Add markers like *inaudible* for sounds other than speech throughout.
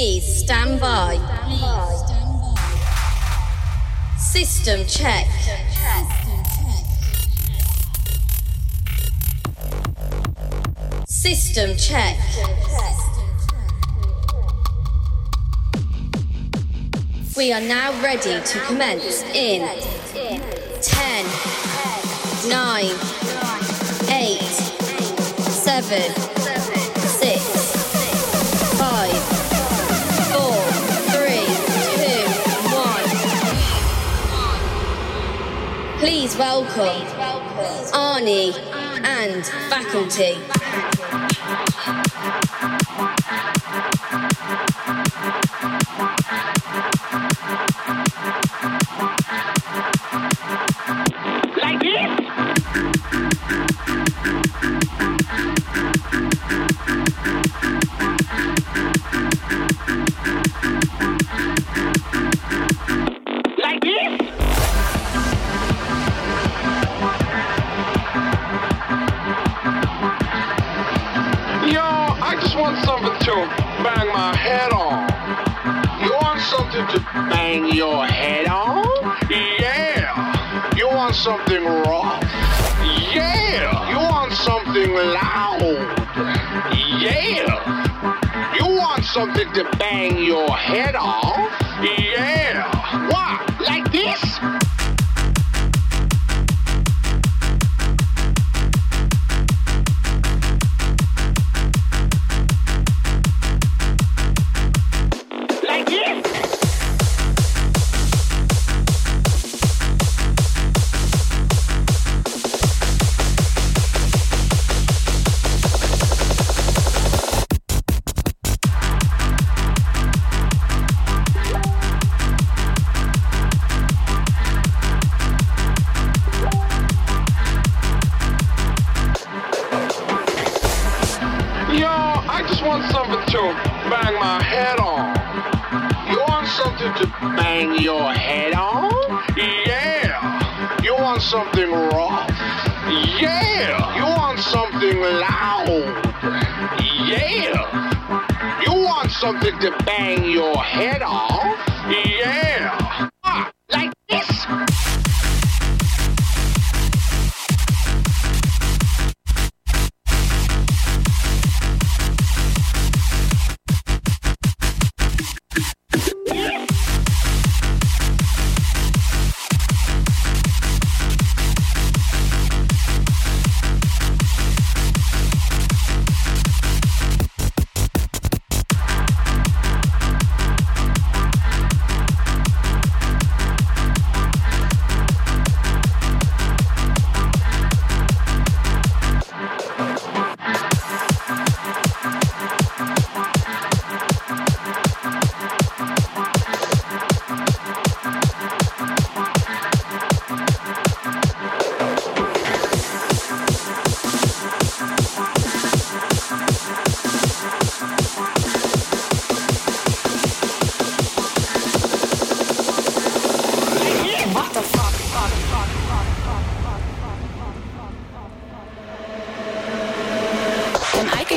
Please stand by. System check. System check. We are now ready to commence in 10, 9, 8, 7, Please welcome Arnie and faculty. Like this? To bang your head on? Yeah. You want something rough? Yeah. You want something loud? Yeah. You want something to bang your head off? Yeah.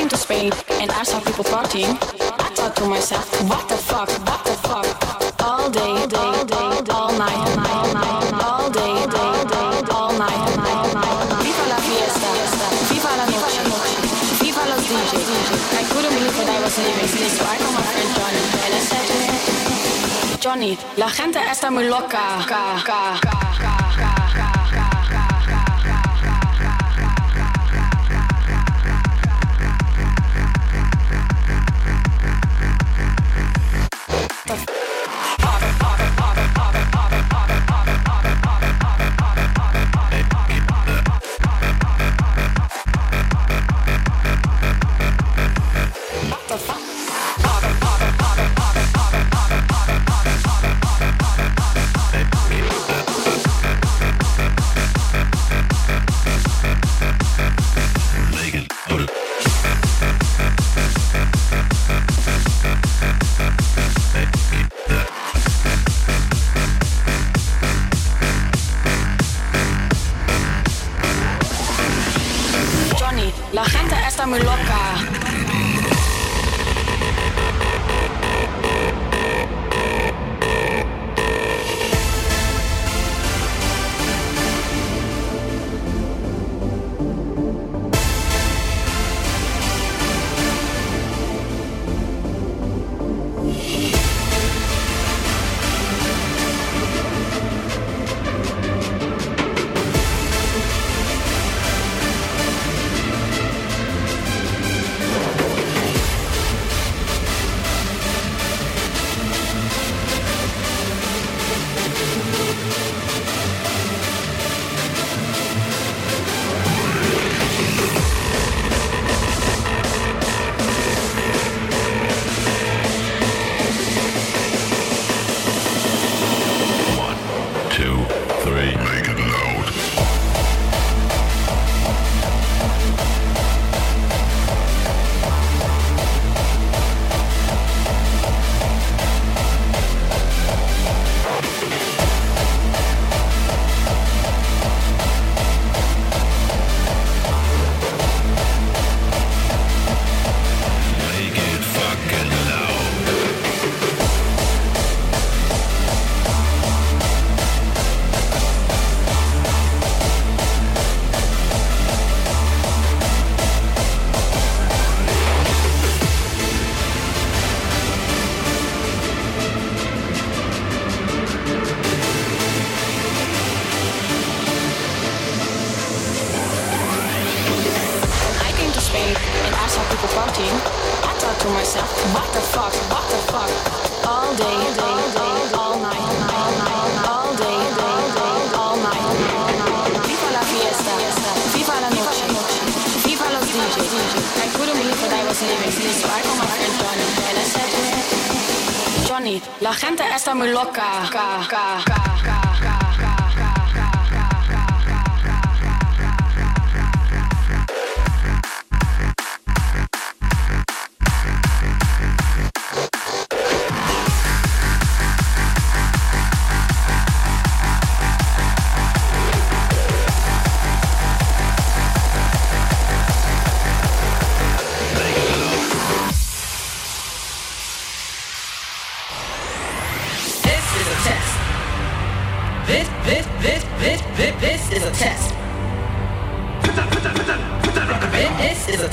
To Spain and I saw people partying, I thought to myself, what the fuck? What the fuck? All day, day, day, all night, all night, all day, day, day, all night, all night. Viva la fiesta, viva la noche, viva los DJs. I couldn't believe that I was leaving, so I called my friend Johnny and I Johnny, la gente está muy loca. Ca, ca, ca, ca, ca,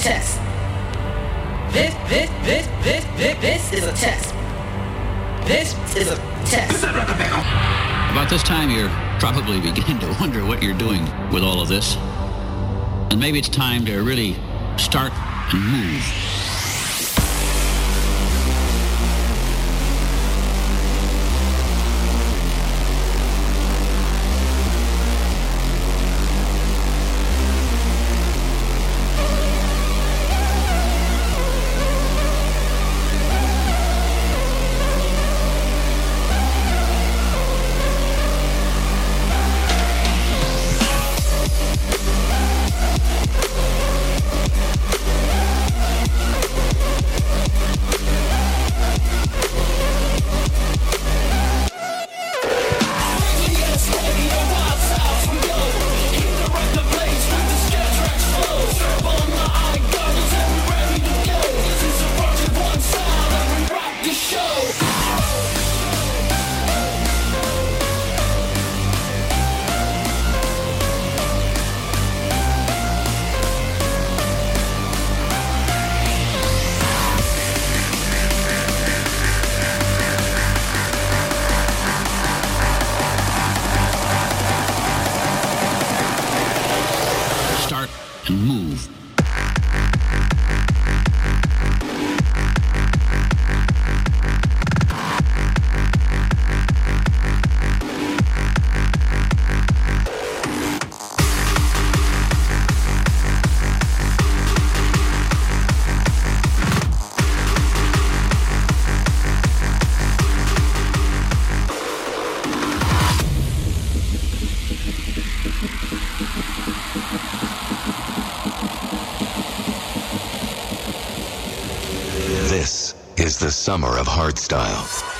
test. This, this, this, this, this, this is a test. This is a test. About this time, you're probably *laughs* beginning to wonder what you're doing with all of this. And maybe it's time to really start and move. the summer of hardstyle.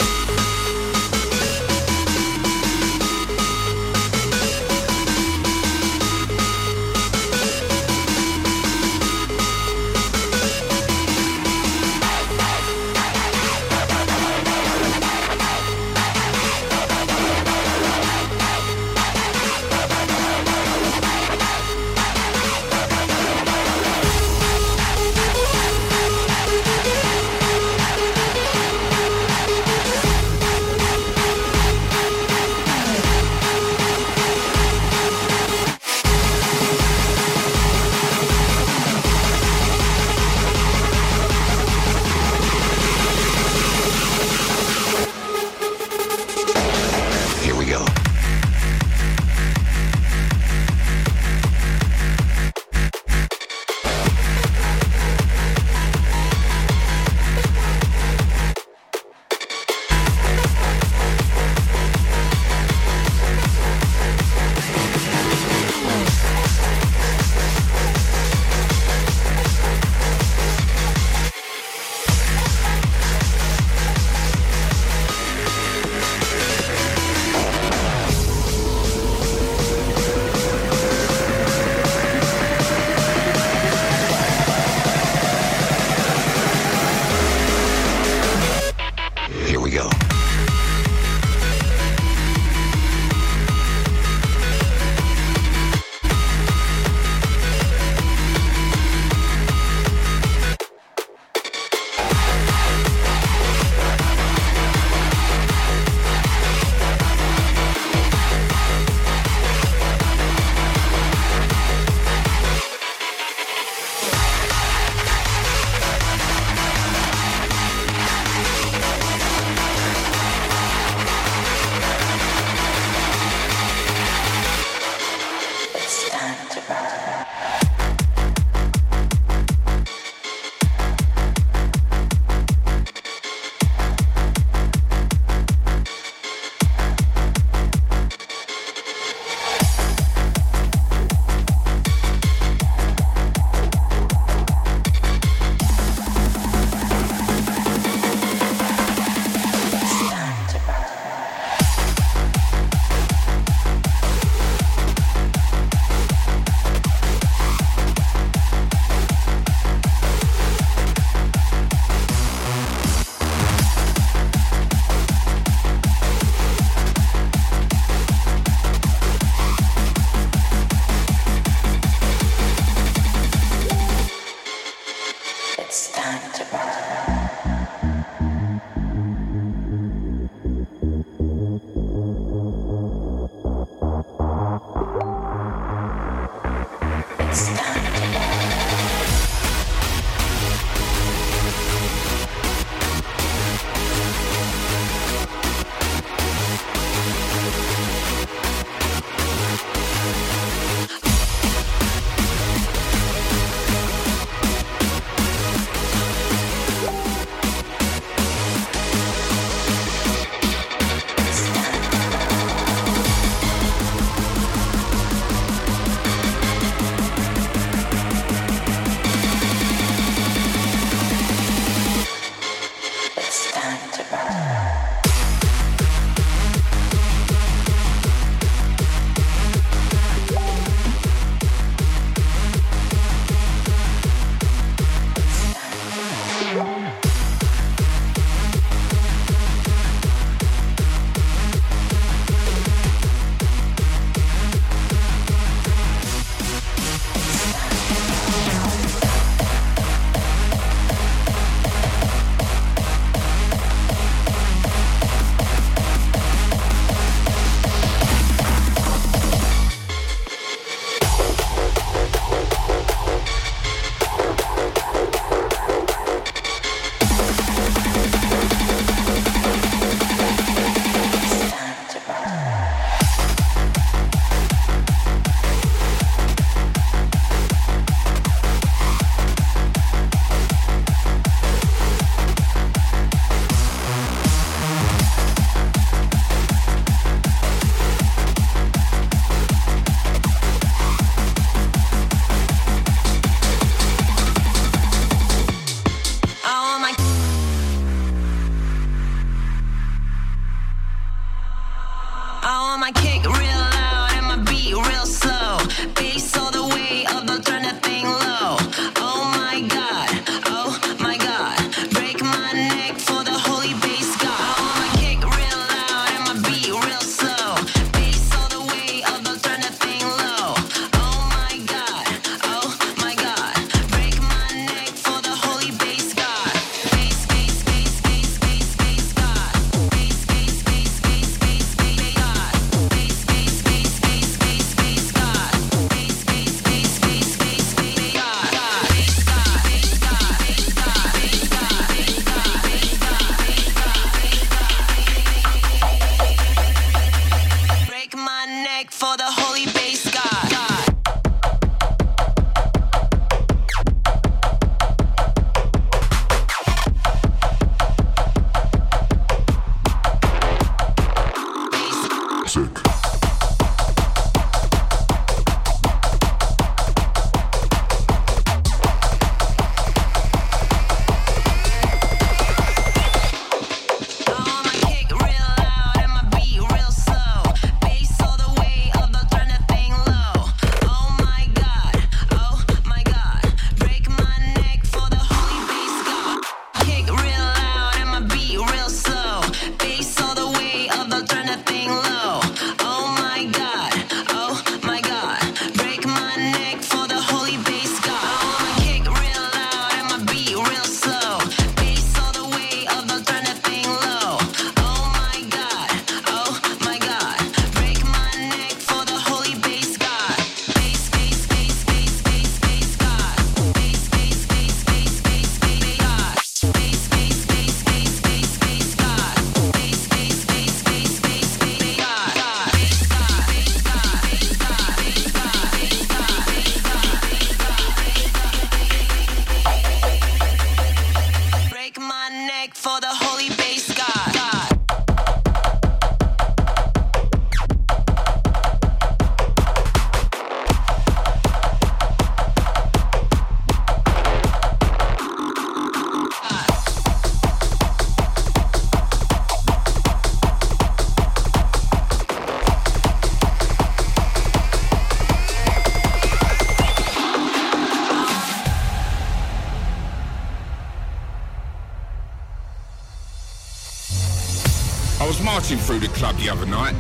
The other night,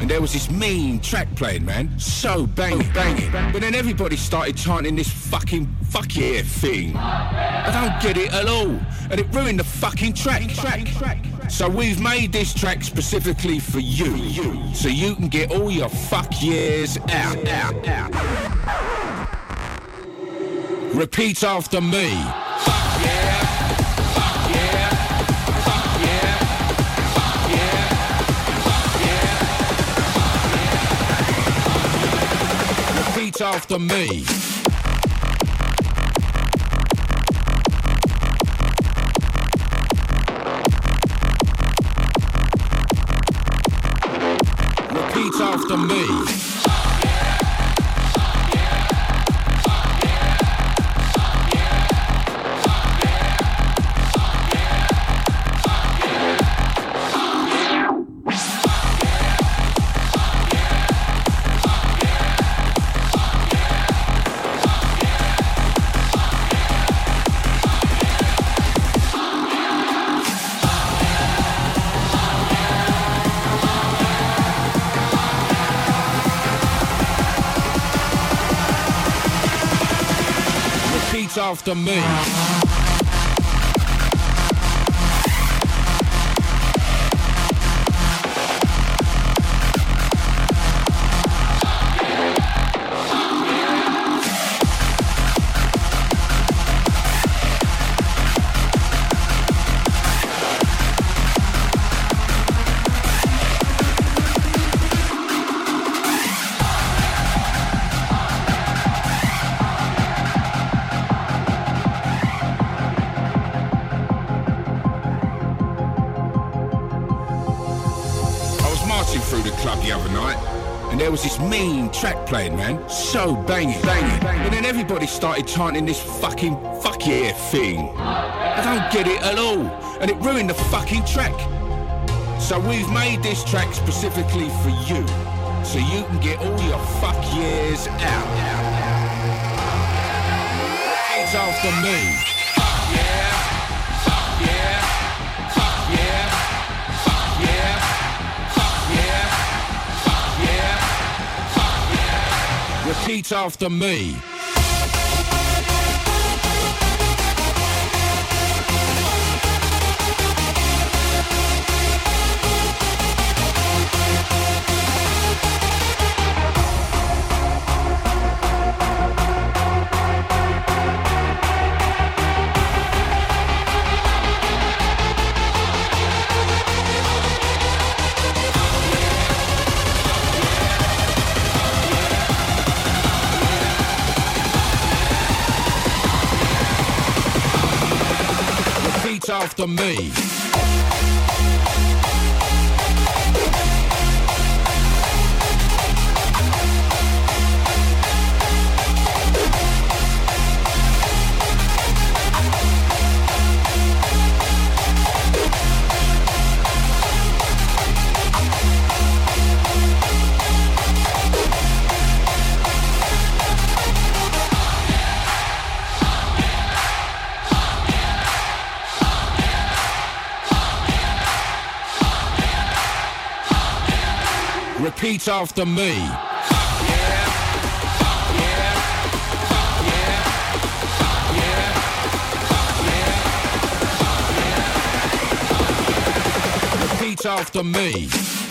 and there was this mean track playing, man. So banging, banging. But then everybody started chanting this fucking fuck yeah thing. I don't get it at all. And it ruined the fucking track. track, track. So we've made this track specifically for you. you. So you can get all your fuck years out, out, out. Repeat after me. After me. Repeat after me. Repeat playing, man. So banging, banging. But then everybody started chanting this fucking fuck yeah thing. I don't get it at all. And it ruined the fucking track. So we've made this track specifically for you. So you can get all your fuck years out. Repeat after me. Yeah. Repeat after me. After me. Repeat after me. After me.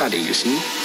Study, you see.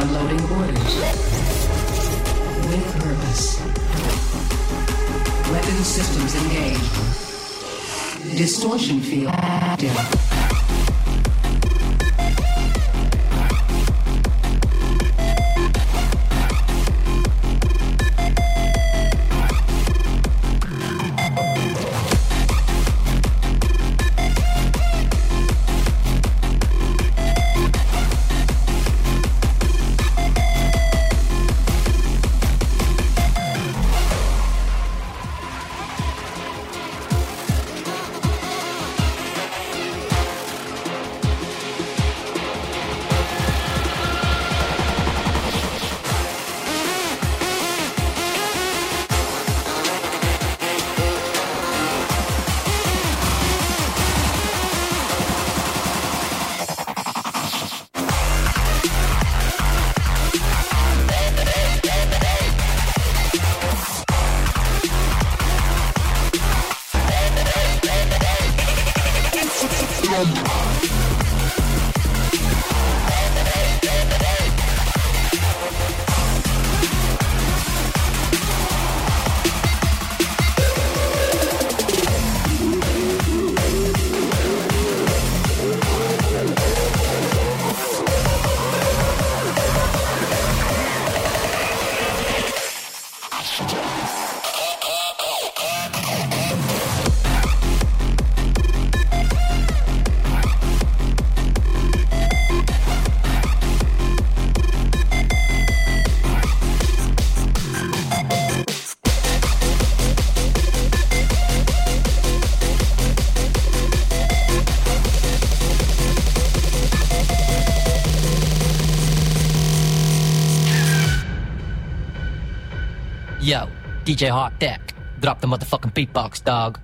Downloading orders. With purpose. Weapon systems engaged. Distortion field active. DJ Hot Deck. Drop the motherfucking beatbox, dog.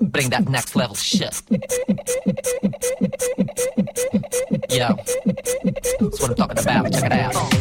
Bring that next level shit. Yo, that's what I'm talking about. Check it out.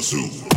Kazoo.